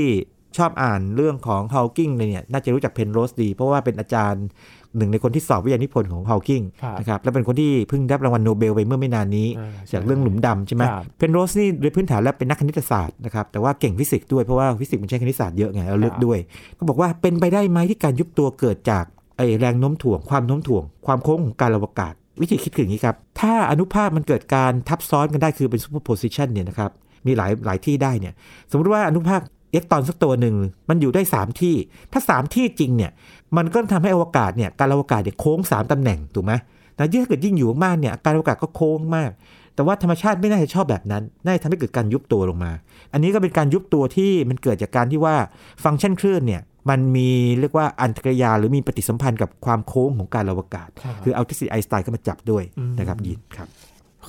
ชอบอ่านเรื่องของฮาวกิงเนี่ยน่าจะรู้จักเพนโรสดี เพราะว่าเป็นอาจารย์หนึ่งในคนที่สอบวิทยานิพนธ์ของฮาวกิงนะครับและเป็นคนที่เพิ่งได้รางวัลโนเบลไปเมื่อไม่นานนี้ จากเรื่องหลุมดำใช่ไหมเพนโรสนี่โดยพื้นฐานแล้วเป็นนักคณิตศาสตร์นะครับแต่ว่าเก่งฟิสิกส์ด้วยเพราะว่าฟิสิกส์มันใช้คณิตศาสตร์เยอะไงเราเลือกด้วย ก็บอกว่าเป็นไปได้ไหมที่การยุบตัวเกิดจากไอ้แรงโน้มถ่วงความโน้มถ่วง ความโค้งของกาลอวกาศ วิธีคิดคืออย่างนี้ครับถ้าอนุภาคมันเกิดการทับซ้อนกันได้คือเป็น superposition เนี่ยนะครับมีหลายหลายที่ได้เนี่ยสมมติว่าอนุภาค อิเล็กตรอนสักตัวหนึ่งมันอยู่ได้ 3 ที่ ถ้า 3 ที่จริงเนี่ยมันก็ทำให้อวกาศเนี่ยกาลอวกาศเนี่ยโค้ง 3ตำแหน่งถูกไหมนะยิ่งถ้าเกิดยิ่งอยู่มากเนี่ยกาลอวกาศก็โค้งมาก แต่ว่าธรรมชาติไม่น่าจะชอบแบบนั้นน่าจะทำให้เกิดการยุบตัวลงมา อันนี้ก็เป็นการยุบตัวที่มันเกิดจากการที่ว่าฟังก์ชันคลื่นเนี่ยมันมีเรียกว่าอันตรยาหรือมีปฏิสัมพันธ์กับความโค้งของการอวกาศ คือเอาทฤษฎีไอน์สไตน์ก็มาจับด้วยนะครับยินครับ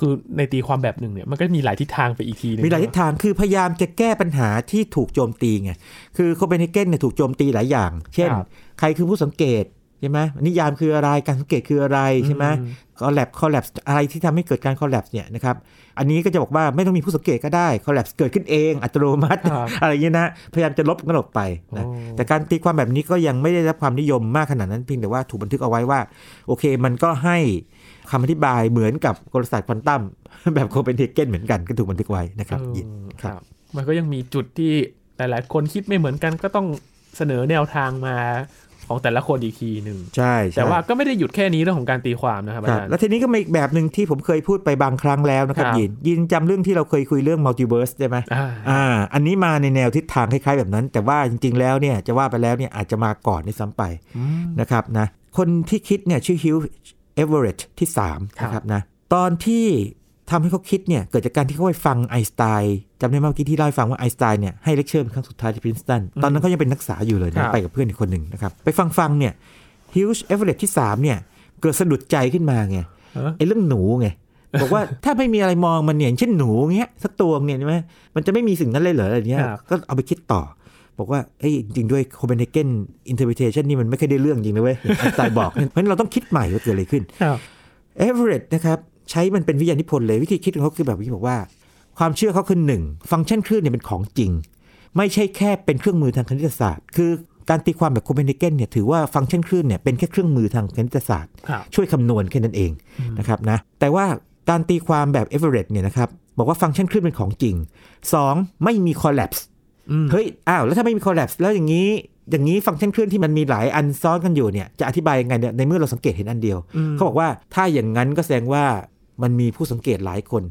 คือในตีความแบบหนึ่งเนี่ยมันก็มีหลายทิศทางไปอีกทีนึงมีหลายทิศทางคือพยายามจะแก้ปัญหาที่ถูกโจมตีไงคือโคเปนเฮเกนเนี่ยถูกโจมตีหลายอย่าง เช่น ใครคือผู้สังเกตใช่ไหมนิยามคืออะไรการสังเกตคืออะไรใช่ไหมคอลแลบคอลแลบอะไรที่ทำให้เกิดการคอลแลบเนี่ยนะครับอันนี้ก็จะบอกว่าไม่ต้องมีผู้สังเกตก็ได้คอลแลบเกิดขึ้นเองอัตโนมัติ อะไรอย่างนี้นะพยายามจะลบกันออกไปนะแต่การตีความแบบนี้ก็ยังไม่ได้รับความนิยมมากขนาดนั้นเพียงแต่ว่าถูกบันทึกเอาไว้ว่า โอเคมันก็ให้ คำอธิบายเหมือนกับกลศาสตร์ควอนตัมแบบโคเปนเฮเกนเหมือนกันก็ถูกบันทึกไว้นะครับยินครับ มันก็ยังมีจุดที่หลาย ๆ คนคิดไม่เหมือนกันก็ต้องเสนอแนวทางมาของแต่ละคนอีกทีหนึ่งใช่แต่ว่าก็ไม่ได้หยุดแค่นี้เรื่องของการตีความนะครับอาจารย์แล้วทีนี้ก็มีอีกแบบหนึ่งที่ผมเคยพูดไปบางครั้งแล้วนะครับยินยินจำเรื่องที่เราเคยคุยเรื่อง multiverse ใช่ไหมอ่าอันนี้มาในแนวทิศทางคล้าย ๆ แบบนั้น แต่ว่าจริง ๆ แล้วเนี่ยจะว่าไปแล้วเนี่ยอาจจะมาก่อนด้วยซ้ำไปนะครับนะคนที่คิดเนี่ยชื่อฮิวจ์ เอเวอเรตที่3นะครับนะตอนที่ทำให้เขาคิดเนี่ยเกิดจากการที่เขาไปฟังไอน์สไตน์จำได้ไหมเมื่อกี้ที่เล่าให้ฟังว่าไอน์สไตน์เนี่ยให้เลคเชอร์เป็นครั้งสุดท้ายที่พรินสตันตอนนั้นเขายังเป็นนักศึกษาอยู่เลยนะไปกับเพื่อนอีกคนหนึ่งนะครับไปฟังฟังเนี่ยฮิวจ์เอเวอเรตที่3เนี่ยเกิดสะดุดใจขึ้นมาไงไอ้เรื่องหนูไงบอกว่าถ้าไม่มีอะไรมองมันเนี่ยเช่นหนูเงี้ยสักตัวเนี่ยใช่ไหมมันจะไม่มีสิ่งนั้นเลยเหรออะไรเงี้ยก็เอาไปคิดต่อ บอกว่าเอ้ยจริงด้วยโคเปนเฮเกนอินเทอร์พ t เทชันนี่มันไม่เคยได้เรื่องจริงนะเว้ยไอน์สไตน์บอกเพราะฉะนั้นเราต้องคิดใหม่ว่าเกิดอะไรขึ้นเอเวอเรตนะครับใช้มันเป็นวิทยานิพนธ์เลยวิธีคิดของเขาคือแบบที่บอกว่า ความเชื่อเขาคือหนึ่งฟังก์ชันคลื่นเนี่ยเป็นของจริง ไม่ใช่แค่เป็นเครื่องมือทางคณิตศาสตร์ คือการตีความแบบโคเปนเฮเกนเนี่ยถือว่าฟังก์ชันคลื่นเนี่ยเป็นแค่เครื่องมือทางคณิตศาสตร์ ช่วยคำนวณแค่นั้นเองนะครับนะแต่ว่าการตีความแบบเอเวอเรสต์เนี่ยนะครับบอกว่าฟังก์ชันคลื่นเป็นของจริง 2. ไม่มี collapse เฮ้ยอ้าวแล้วถ้าไม่มี collapse แล้วอย่างนี้อย่างนี้ฟังก์ชันคลื่นที่มันมีหลายอันซ้อนกันอยู่เนี่ยจะอธิบายยังไงเนี่ยในเมื่อเราสังเกตเห็นอันเดียว เขาบอกว่าถ้าอย่างนั้นก็แสดงว่ามันมีผู้สังเกตหลายคน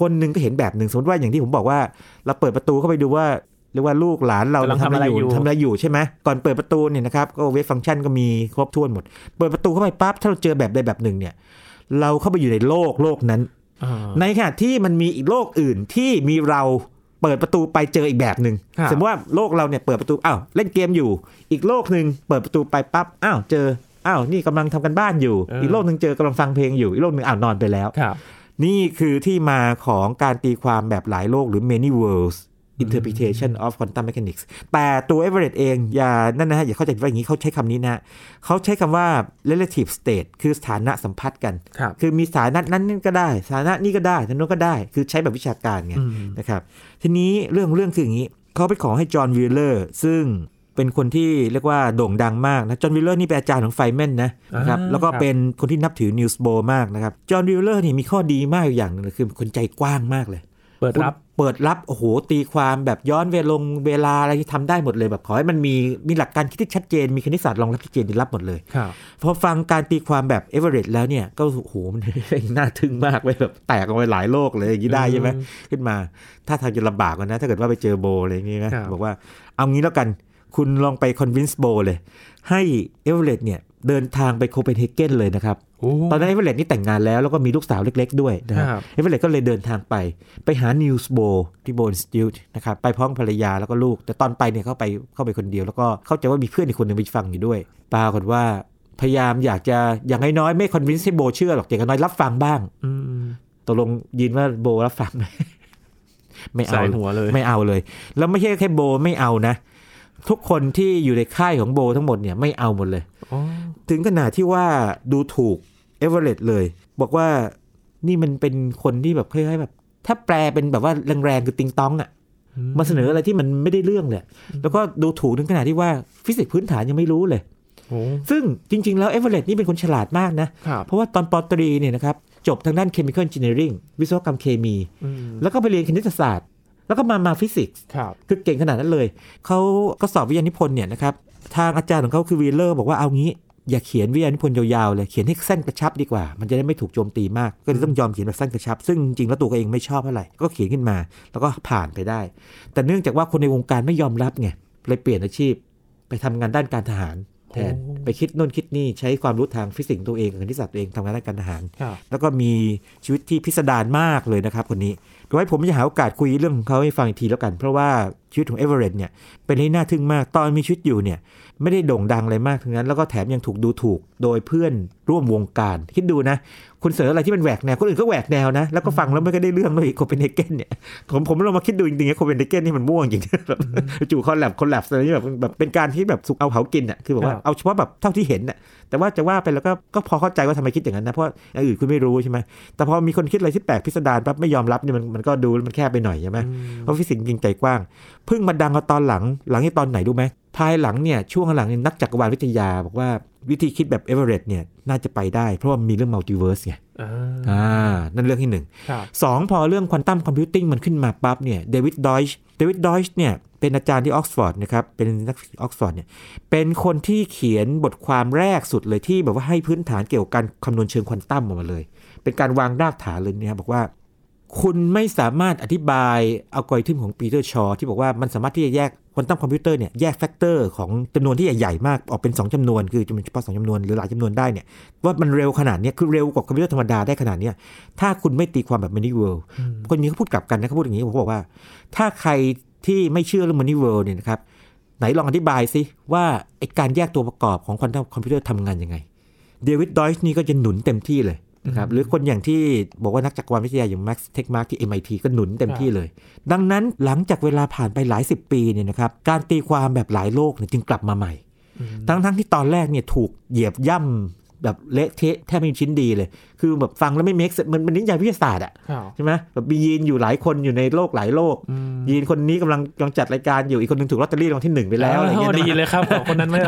คนหนึ่งก็เห็นแบบหนึ่งสมมติว่าอย่างที่ผมบอกว่า เราเปิดประตูเข้าไปดูว่าเรียกว่าลูกหลานเราทำอะไรอยู่ทำอะไรอยู่ใช่ไหมก่อนเปิดประตูเนี่ยนะครับก็เวฟฟังก์ชันก็มีครบถ้วนหมด เปิดประตูเข้าไปปั๊บถ้าเราเจอแบบใดแบบหนึ่งเนี่ย เราเข้าไปอยู่ในโลกโลกนั้น ในขณะที่มันมีอีกโลกอื่นที่มีเรา เปิดประตูไปเจออีกแบบหนึ่งสมมติว่าโลกเราเนี่ยเปิดประตูอ้าวเล่นเกมอยู่ อีกโลกหนึ่งเปิดประตูไปปั๊บอ้าวเจออ้าวนี่กำลังทำกันบ้านอยู่ อีกโลกหนึ่งเจอกำลังฟังเพลงอยู่อีกโลกหนึ่งอ้าวนอนไปแล้วนี่คือที่มาของการตีความแบบหลายโลกหรือ many worlds interpretation of quantum mechanics แต่ตัว Everett เองอย่านั่นนะฮะอย่าเข้าใจว่าอย่างนี้เขาใช้คำนี้นะเขาใช้คำว่า relative state คือสถานะสัมพัทธ์กันคคือมีสถานะนั้นก็ได้ สถานะนี้ก็ได้ทั้งนู้นก็ได้ คือใช้แบบวิชาการไงนะครับทีนี้เรื่องเรื่องคืออย่างนี้เขาไปขอให้จอห์นวิลเลอร์ซึ่งเป็นคนที่เรียกว่าโด่งดังมากนะ จอห์นวีลเลอร์นี่เป็นอาจารย์ของไฟน์แมนนะนะครับ แล้วก็เป็นคนที่นับถือนีลส์โบร์มากนะครับ จอห์นวีลเลอร์นี่มีข้อดีมากอย่างหนึ่งคือคนใจกว้างมากเลย เปิดรับเปิดรับโอ้โหตีความแบบย้อนเวลงเวลาอะไรที่ทำได้หมดเลยแบบขอให้มันมีมีหลักการคิดที่ชัดเจน มีคณิตศาสตร์รองรับชัดเจนที่รับหมดเลยพอฟังการตีความแบบเอเวอเรสต์แล้วเนี่ย ก็โอ้โหมันน่าทึ่งมากเลยแบบแตกออกไปหลายโลกเลยอย่างนี้ได้ใช่ไหมขึ้นมา ท่าทางจะลำบากกันนะ ถ้าเกิดว่าไปเจอโบร์อะไรอย่างนี้นะบอกว่าเอางี้แล้วกัน คุณลองไปคอนวินส์โบเลย ให้เอเวอเรสต์เนี่ยเดินทางไปโคเปนเฮเกนเลยนะครับ ตอนนั้นเอเวอเรตนี่แต่งงานแล้ว แล้วก็มีลูกสาวเล็กๆด้วยนะครับเอเวอเรตก็เลยเดินทางไป ไปหานีลส์โบร์ ที่โบร์ Institute นะครับ ไปพร้อมภรรยาแล้วก็ลูก แต่ตอนไปเนี่ยเขาไปเข้าไปคนเดียว แล้วก็เข้าใจว่ามีเพื่อนอีกคนหนึ่งไปฟังอยู่ด้วย ปรากฏว่าพยายามอยากจะอย่างน้อยๆไม่ convince ให้โบร์เชื่อหรอกอย่างน้อยรับฟังบ้างตกลงยินว่าโบร์รับฟังไหมไม่เอาหัวเลย ไม่เอาเลย แล้วไม่ใช่แค่โบร์ไม่เอานะ ทุกคนที่อยู่ในค่ายของโบร์ทั้งหมดเนี่ยไม่เอาหมดเลยถึงขนาดที่ว่าดูถูกเอเวอเรสต์เลย บอกว่านี่มันเป็นคนที่แบบคล้ายๆแบบ ถ้าแปลเป็นแบบว่าแรงๆคือติงต้องอะ่ะมาเสนออะไรที่มันไม่ได้เรื่องเลยแล้วก็ดูถูกถึงขนาดที่ว่าฟิสิกส์พื้นฐานยังไม่รู้เลยซึ่งจริง ๆ แล้วเอเวอเรสต์นี่เป็นคนฉลาดมากนะ เพราะว่าตอนป.ตรีเนี่ยนะครับ จบทางด้าน chemical engineering วิศวกรรมเคมี แล้วก็ไปเรียนคณิตศาสตร์ แล้วก็มามาฟิสิกส์คือเก่งขนาดนั้นเลย เขาก็สอบวิทยานิพนธ์เนี่ยนะครับ ทางอาจารย์ของเขาคือวีลเลอร์บอกว่าเอางี้อย่าเขียนวิทยานิพนธ์ยาวๆเลย เขียนให้สั้นกระชับดีกว่า มันจะได้ไม่ถูกโจมตีมาก ก็เลยต้องยอมเขียนแบบสั้นกระชับ ซึ่งจริงๆแล้วตัวเองไม่ชอบเท่าไหร่ ก็เขียนขึ้นมา แล้วก็ผ่านไปได้ แต่เนื่องจากว่าคนในวงการไม่ยอมรับไง เลยเปลี่ยนอาชีพ ไปทำงานด้านการทหารแทน ไปคิดโน่นคิดนี่ ใช้ความรู้ทางฟิสิกส์ตัวเองคณิตศาสตร์ตัวเองทำงานด้านการทหาร แล้วก็มีชีวิตที่พิสดารมากเลยนะครับคนนี้ โดยผมจะหาโอกาสคุยเรื่องของเขาให้ฟังอีกทีแล้วกัน เพราะว่าชีวิตของเอเวอเรสต์เนี่ยเป็นที่น่าทึ่งมากตอนมีชีวิตอยู่เนี่ยไม่ได้โด่งดังอะไรมากทั้งนั้น แล้วก็แถมยังถูกดูถูกโดยเพื่อนร่วมวงการ คิดดูนะ คุณเสนออะไรที่มันแหวกแนวคนอื่นก็แหวกแนวนะ แล้วก็ฟังแล้วไม่ก็ได้เรื่องเลยโคเปนเฮเกนเนี่ยผมผมลองมาคิดดูจริงๆโคเปนเฮเกนนี่มันมั่วจริงแบบจู่ๆ collapse collapse อะไรนี่แบบแบบเป็นการที่แบบสุกเอาเผากินอะคือแบบว่าเอาเฉพาะแบบเท่าที่เห็นอะแต่ว่าจะว่าไปแล้วก็ก็พอเข้าใจว่าทำไมคิดอย่างนั้นนะเพราะอย่างอื่นคุณไม่รู้ใช่ไหมแต่พอมีคนคิดอะไรที่แปลกพิสดารปั๊บไม่ยอมรับเนี่ยมันมันก็ดูมันแคบไปหน่อยใช่ไหมเพราะฟิสิกส์จริงใจกว้างเพิ่งมาดังเอาตอนหลัง หลังที่ตอนไหนดูไหมภายหลังเนี่ยช่วงหลังเนี่ยนักจักรวาลวิทยา บอกว่าวิธีคิดแบบเอเวอเรสต์เนี่ยน่าจะไปได้ เพราะว่ามีเรื่อง multiverse ไงอ่านั่นเรื่องที่หนึ่งสองพอเรื่อง quantum computing มันขึ้นมาปั๊บเนี่ยเดวิดดอยช์เดวิดดอยช์เนี่ยเป็นอาจารย์ที่ออกซฟอร์ดนะครับ เป็นนักออกซฟอร์ดเนี่ย เป็นคนที่เขียนบทความแรกสุดเลยที่แบบว่าให้พื้นฐานเกี่ยวกับการคำนวณเชิงควอนตัมออกมาเลย เป็นการวางรากฐานเลยเนี่ยบอกว่า คุณไม่สามารถอธิบายอัลกอริทึมของปีเตอร์ชอร์ที่บอกว่ามันสามารถที่จะแยก quantum computer เนี่ยแยก factor ของจำนวนที่ใหญ่ๆมากออกเป็น 2จำนวน คือจำนวนเฉพาะ 2จำนวนหรือหลายจำนวนได้เนี่ยว่ามันเร็วขนาดนี้คือเร็วกว่าคอมพิวเตอร์ธรรมดาได้ขนาดนี้ถ้าคุณไม่ตีความแบบ many worlds คนนี้เขาพูดกลับกันนะเขาพูดอย่างนี้ผมบอกว่า ถ้าใครที่ไม่เชื่อเรื่อง many worlds เนี่ยนะครับไหนลองอธิบายซิว่าไอ้การแยกตัวประกอบของ quantum computer ทำงานยังไงเดวิดดอยช์นี่ก็จะหนุนเต็มที่เลย นะครับหรือคนอย่างที่บอกว่านักจักรวาลวิทยาอย่างแม็กซ์เทกมาร์กที่ MIT ก็หนุนเต็มที่เลย ดังนั้นหลังจากเวลาผ่านไปหลายสิบปีเนี่ยนะครับการตีความแบบหลายโลกเนี่ยจึงกลับมาใหม่ ทั้งทั้งที่ตอนแรกเนี่ยถูกเหยียบย่ำแบบเละเทะแทบไม่มีชิ้นดีเลย คือแบบฟังแล้วไม่เมคมันเป็นนิยายวิทยาศาสตร์อะใช่ไหมแบบมียีนอยู่หลายคนอยู่ในโลกหลายโลก ยีนคนนี้กำลังกำลังจัดรายการอยู่อีกคนนึงถูกลอตเตอรี่รางวัลที่หนึ่งไปแล้วอะไรเงี้ยดีเลยครับคนนั้นไม่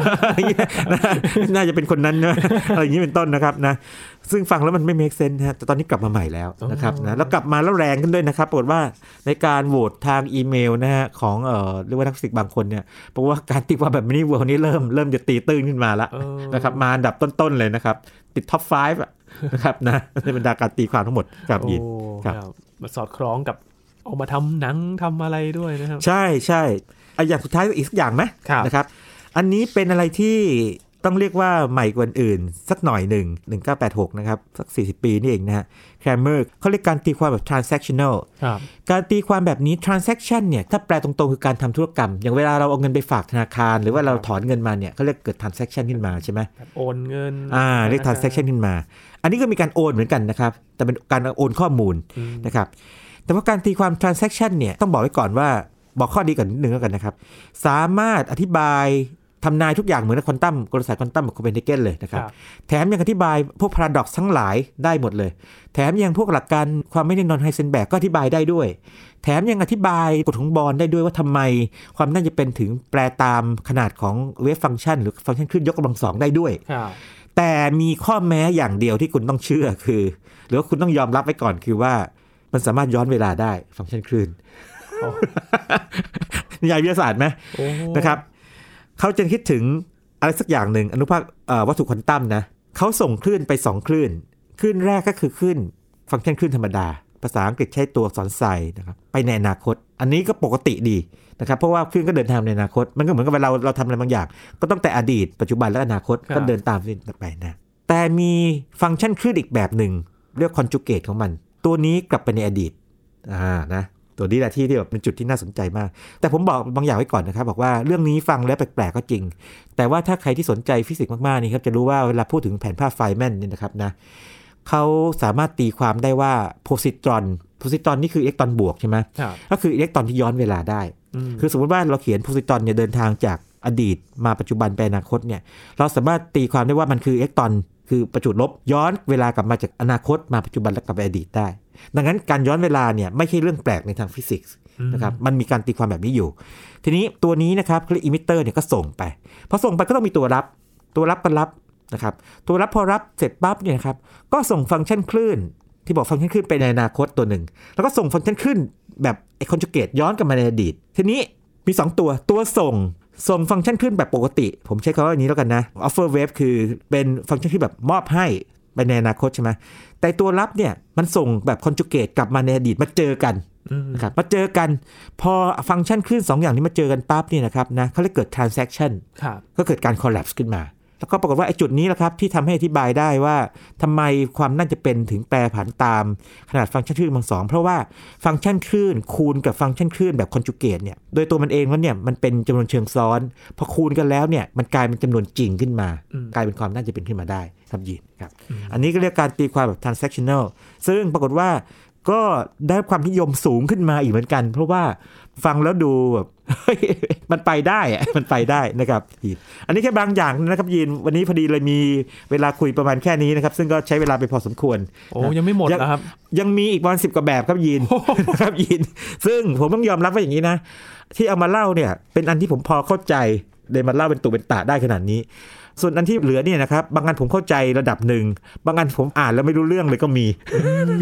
น่าจะเป็นคนนั้นนะอะไรอย่างนี้เป็นต้นนะครับนะซึ่งฟังแล้วมันไม่เมคเซนนะแต่ตอนนี้กลับมาใหม่แล้วนะครับนะแล้วกลับมาแล้วแรงขึ้นด้วยนะครับปรากฏว่าในการโหวตทางอีเมลนะฮะของเอ่อเรียกว่านักฟิสิกส์บางคนเนี่ยบอกว่าการตีความแบบ many-worlds นี้เริ่มเริ่มจะตีตื้นขึ้นมาแล้วนะครับมาอันดับต้นๆเลยนะครับ ติด top 5นะครับนะในบรรดาการตีความทั้งหมดครับยินครับมาสอดคล้องกับ ออกมาทำหนังทำอะไรด้วยนะครับ ใช่ใช่ไอ้อย่างสุดท้ายอีกสักอย่างไหมนะครับ อันนี้เป็นอะไรที่ต้องเรียกว่าใหม่กว่าอื่น สักหน่อยหนึ่ง 1986 นะครับ สัก 40 ปีนี่เองนะฮะ Cramer เขาเรียกการตีความแบบ transactional การตีความแบบนี้ transaction เนี่ย ถ้าแปลตรงๆ คือการทำธุรกรรม อย่างเวลาเราเอาเงินไปฝากธนาคาร หรือว่าเราถอนเงินมาเนี่ยเขาเรียกเกิด transaction ขึ้นมาใช่ไหมโอนเงิน อ่า เรียก transaction ขึ้นมา อันนี้ก็มีการโอนเหมือนกันนะครับ แต่เป็นการโอนข้อมูลนะครับ แต่ว่าการตีความ transaction เนี่ยต้องบอกไว้ก่อนว่าบอกข้อดีก่อนนิดนึงแล้วกันนะครับ สามารถอธิบายทำนายทุกอย่างเหมือนควอนตัมกลศาสตร์ควอนตัมแบบโคเปนเฮเกนเลยนะครับ แถมยังอธิบายพวกพาราดอกซ์ทั้งหลายได้หมดเลย แถมยังพวกหลักการความไม่แน่นอนไฮเซนแบกก็อธิบายได้ด้วย แถมยังอธิบายกฎของบอลได้ด้วยว่าทำไม ความน่าจะเป็นถึงแปลตามขนาดของเวฟฟังก์ชัน หรือฟังก์ชันขึ้นยกกำลังสองได้ด้วยแต่มีข้อแม้อย่างเดียวที่คุณต้องเชื่อคือ หรือว่าคุณต้องยอมรับไว้ก่อนคือว่า มันสามารถย้อนเวลาได้ฟังก์ชันคลื่นนิยายวิทยาศาสตร์ไหมนะครับเขาจะคิดถึงอะไรสักอย่างหนึ่งอนุภาควัตถุควอนตัมนะเขาส่งคลื่นไป2คลื่นคลื่นแรกก็คือคลื่นฟังก์ชันคลื่นธรรมดา ภาษาอังกฤษใช้ตัวสอนไซนะครับไปในอนาคต อันนี้ก็ปกติดีนะครับเพราะว่าคลื่นก็เดินทางในอนาคต มันก็เหมือนกับเราเราทำอะไรบางอย่าง ก็ต้องแต่อดีต ปัจจุบันและอนาคตก็เดินตามไปนะแต่มีฟังก์ชันคลื่นอีกแบบหนึ่งเรียกคอนจูเกตของมัน ตัวนี้กลับไปในอดีตอ่านะตัวนี้แหละที่ที่แบบเป็นจุดที่น่าสนใจมาก แต่ผมบอกบางอย่างไว้ก่อนนะครับ บอกว่าเรื่องนี้ฟังแล้วแปลกๆก็จริง แต่ว่าถ้าใครที่สนใจฟิสิกส์มากๆนี่ครับจะรู้ว่าเวลาพูดถึงแผนภาพ Feynman เนี่ยนะครับนะเขาสามารถตีความได้ว่าโพซิตรอนโพซิตรอนนี่คืออิเล็กตรอนบวกใช่ไหมก็คืออิเล็กตรอนที่ย้อนเวลาได้ คือสมมติว่าเราเขียนโพซิตรอนเนี่ยเดินทางจากอดีตมาปัจจุบันไปอนาคตเนี่ยเราสามารถตีความได้ว่ามันคืออิเล็กตรอน คือประจุลบย้อนเวลากลับมาจากอนาคตมาปัจจุบันและกลับไปอดีตได้ ดังนั้นการย้อนเวลาเนี่ยไม่ใช่เรื่องแปลกในทางฟิสิกส์นะครับมันมีการตีความแบบนี้อยู่ ทีนี้ตัวนี้นะครับคือ emitter เนี่ยก็ส่งไปพอส่งไปก็ต้องมีตัวรับ ตัวรับก็รับนะครับตัวรับพอรับเสร็จปั๊บเนี่ยครับก็ส่งฟังก์ชันคลื่น ที่บอกฟังก์ชันคลื่นไปในอนาคตตัวหนึ่ง แล้วก็ส่งฟังก์ชันคลื่นแบบไอ้ conjugate ย้อนกลับมาในอดีต ทีนี้มี 2 ตัวตัวส่ง ส่งฟังก์ชันคลื่นแบบปกติ ผมใช้คำว่าอย่างนี้แล้วกันนะ offer wave คือเป็นฟังก์ชันที่แบบมอบให้ไปในอนาคตใช่ไหมแต่ตัวรับเนี่ยมันส่งแบบคอนจูเกตกลับมาในอดีตมาเจอกันนะครับมาเจอกัน พอฟังก์ชันคลื่น2อย่างนี้มาเจอกันปั๊บเนี่ยนะครับนะเขาเลยเกิด transaction ก็เกิดการ collapse ขึ้นมา แล้วก็ปรากฏว่าไอ้จุดนี้แหละครับที่ทำให้อธิบายได้ว่าทำไมความน่าจะเป็นถึงแปรผันตามขนาดฟังก์ชันคลื่นบางสองเพราะว่าฟังก์ชันคลื่นคูณกับฟังก์ชันคลื่นแบบคอนจูเกตเนี่ยโดยตัวมันเองแล้วเนี่ยมันเป็นจำนวนเชิงซ้อน พอคูณกันแล้วเนี่ยมันกลายเป็นจำนวนจริงขึ้นมา กลายเป็นความน่าจะเป็นขึ้นมาได้ครับยินครับอันนี้ก็เรียกการตีความแบบ transactional ซึ่งปรากฏว่าก็ได้ความนิยมสูงขึ้นมาอีกเหมือนกัน เพราะว่าฟังแล้วดูแบบ มันไปได้อะมันไปได้นะครับยินอันนี้แค่บางอย่างนะครับยินวันนี้พอดีเลยมีเวลาคุยประมาณแค่นี้นะครับ ซึ่งก็ใช้เวลาไปพอสมควร โอ้ยังไม่หมดนะครับ ยังมีอีกประมาณสิบกว่าแบบครับยินครับยินซึ่งผมต้องยอมรับว่าอย่างนี้นะ ที่เอามาเล่าเนี่ย เป็นอันที่ผมพอเข้าใจเลยมาเล่าเป็นตุเป็นตะได้ขนาดนี้ ส่วนอันที่เหลือเนี่ยนะครับบางอันผมเข้าใจระดับหนึ่งบางอันผมอ่านแล้วไม่รู้เรื่องเลยก็มี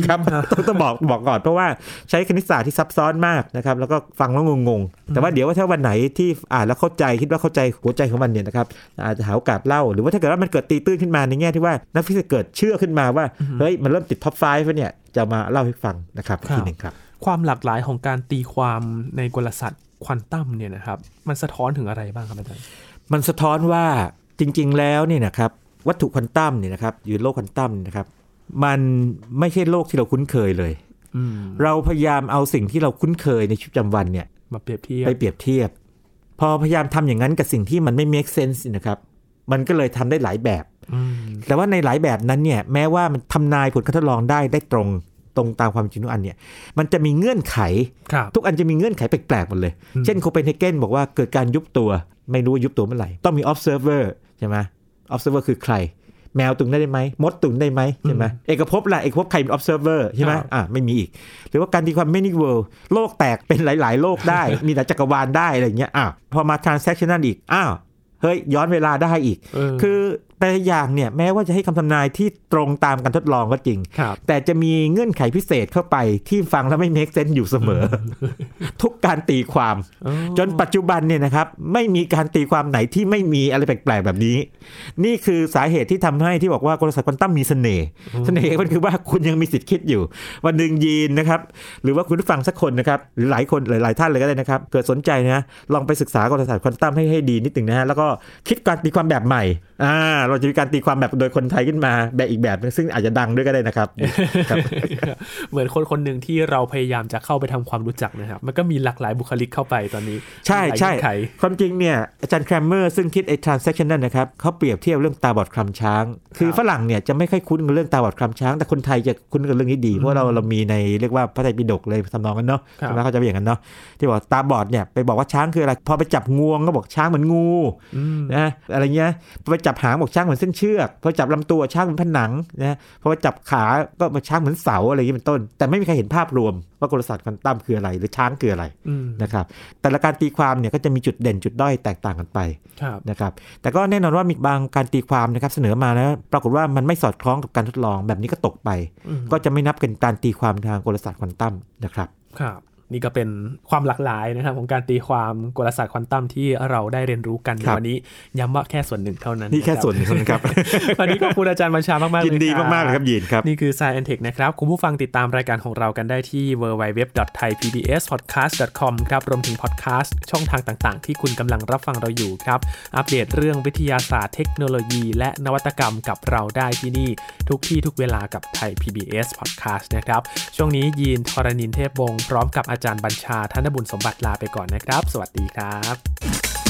ครับต้องต้องบอกบอกก่อนเพราะว่าใช้คณิตศาสตร์ที่ซับซ้อนมากนะครับแล้วก็ฟังแล้วงงๆ แต่ว่าเดี๋ยวว่าถ้าวันไหนที่อ่านแล้วเข้าใจคิดว่าเข้าใจหัวใจของมันเนี่ยนะครับอาจจะหาโอกาสเล่า หรือว่าถ้าเกิดว่ามันเกิดตีตื้นขึ้นมาในแง่ที่ว่านักฟิสิกส์เกิดเชื่อขึ้นมาว่าเฮ้ยมันเริ่มติด top five เนี่ยจะมาเล่าให้ฟังนะครับทีหนึ่งครับ ความหลากหลายของการตีความในกลศาสตร์ควอนตัมเนี่ยนะครับมันสะท้อนถึงอะไรบ้างครับอาจารย์มันสะท้อนว่า จริงๆแล้วเนี่ยนะครับวัตถุควอนตัมเนี่ยนะครับอยู่โลกควอนตัมนะครับ มันไม่ใช่โลกที่เราคุ้นเคยเลยเราพยายามเอาสิ่งที่เราคุ้นเคยในชีวิตประจำวันเนี่ยมาเปรียบเทียบไปเปรียบเทียบ พอพยายามทำอย่างนั้นกับสิ่งที่มันไม่ make sense นะครับ มันก็เลยทำได้หลายแบบ แต่ว่าในหลายแบบนั้นเนี่ยแม้ว่ามันทำนายผลการทดลองได้ได้ตรงตรงตามความจริงทุกอันเนี่ยมันจะมีเงื่อนไข ทุกอันจะมีเงื่อนไขแปลกๆหมดเลย เช่นโคเปนเฮเกนบอกว่าเกิดการยุบตัว ไม่รู้ยุบตัวเมื่อไหร่ ต้องมี observer ใช่ไหม observer คือใคร แมวตุงได้ไหมมดตุงได้ไหมใช่ไหมเอกภพล่ะเอกภพใครเป็น observer ใช่ไหมอ่าไม่มีอีก หรือว่าการตีความ many world โลกแตกเป็นหลาย ๆ โลกได้ มีหลายจักรวาลได้อะไรเงี้ยอ่าพอมา transactional อีกอ้าวเฮ้ยย้อนเวลาได้อีก คือ แต่อย่างเนี่ยแม้ว่าจะให้คำทำนายที่ตรงตามการทดลองก็จริง แต่จะมีเงื่อนไขพิเศษเข้าไปที่ฟังแล้วไม่เมคเซนต์อยู่เสมอ ทุกการตีความ จนปัจจุบันเนี่ยนะครับ ไม่มีการตีความไหนที่ไม่มีอะไรแปลกๆแบบนี้ นี่คือสาเหตุที่ทำให้ที่บอกว่ากลศาสตร์ควอนตัมมีเสน่ห์เสน่ห์มันคือว่าคุณยังมีสิทธิ์คิดอยู่ วันหนึ่งยีนนะครับ หรือว่าคุณผู้ฟังสักคนนะครับหรือหลายคนหลายๆท่านเลยก็ได้นะครับ เกิดสนใจนะลองไปศึกษากลศาสตร์ควอนตัมให้ให้ดีนิดหนึ่งนะฮะแล้วก็คิดการตีความแบบใหม่อ่าเราจะมีการตีความแบบโดยคนไทยขึ้นมาแบบอีกแบบนึงซึ่งอาจจะดังด้วยก็ได้นะครับ เหมือนคนคนหนึ่งที่เราพยายามจะเข้าไปทำความรู้จักนะครับ มันก็มีหลากหลายบุคลิกเข้าไปตอนนี้ ใช่ใช่ความจริงเนี่ยอาจารย์แครมเมอร์ซึ่งคิดไอ้ transaction นั่นนะครับเขาเปรียบเทียบเรื่องตาบอดคลำช้าง คือฝรั่งเนี่ยจะไม่ค่อยคุ้นกับเรื่องตาบอดคลำช้าง แต่คนไทยจะคุ้นกับเรื่องนี้ดีเพราะเราเรามีในเรียกว่าพระไตรปิฎกเลยทำนองกันเนาะใช่ไหมเขาจะเป็นอย่างนั้นเนาะที่บอกตาบอดเนี่ยไปบอกว่าช้างคืออะไรพอไปจับงวงก็บอกช้างเหมือนงูนะอะไรเงี้ยไปจับหางบอกช้างเหมือนเส้นเชือกพอจับลำตัวช้างเหมือนผนังนะพอจับขาก็มาช้างเหมือนเสาอะไรอย่างนี้เป็นต้น แต่ไม่มีใครเห็นภาพรวมว่ากลศาสตร์ควอนตัมคืออะไร หรือช้างคืออะไรนะครับแต่ละการตีความเนี่ยก็จะมีจุดเด่นจุดด้อยแตกต่างกันไปนะครับแต่ก็แน่นอนว่ามีบางการตีความนะครับเสนอมาแล้วปรากฏว่ามันไม่สอดคล้องกับการทดลองแบบนี้ก็ตกไป ก็จะไม่นับเป็นการตีความทางกลศาสตร์ควอนตัมนะครับครับ นี่ก็เป็นความหลากหลายนะครับของการตีความกลศาสตร์ควอนตัมที่เราได้เรียนรู้กันในวันนี้ย้ำว่าแค่ส่วนหนึ่งเท่านั้นนี่แค่ส่วนหนึ่งครับวันนี้ขอบคุณอาจารย์บัญชามากๆเลยยินดีมากๆเลยครับยินครับ นี่คือ Science and Tech นะครับ คุณผู้ฟังติดตามรายการของเรากันได้ที่ www.thaipbspodcast.com ครับรวมถึงพอดแคสต์ช่องทางต่าง ๆ ที่คุณกำลังรับฟังเราอยู่ครับ อัปเดตเรื่องวิทยาศาสตร์เทคโนโลยี และนวัตกรรมกับเราได้ที่นี่ ทุกที่ทุกเวลากับไทย PBS Podcast นะครับช่วงนี้ยีนทรณินเทพวงศ์พร้อมกับอาจารย์บัญชาธนบุญสมบัติลาไปก่อนนะครับ สวัสดีครับ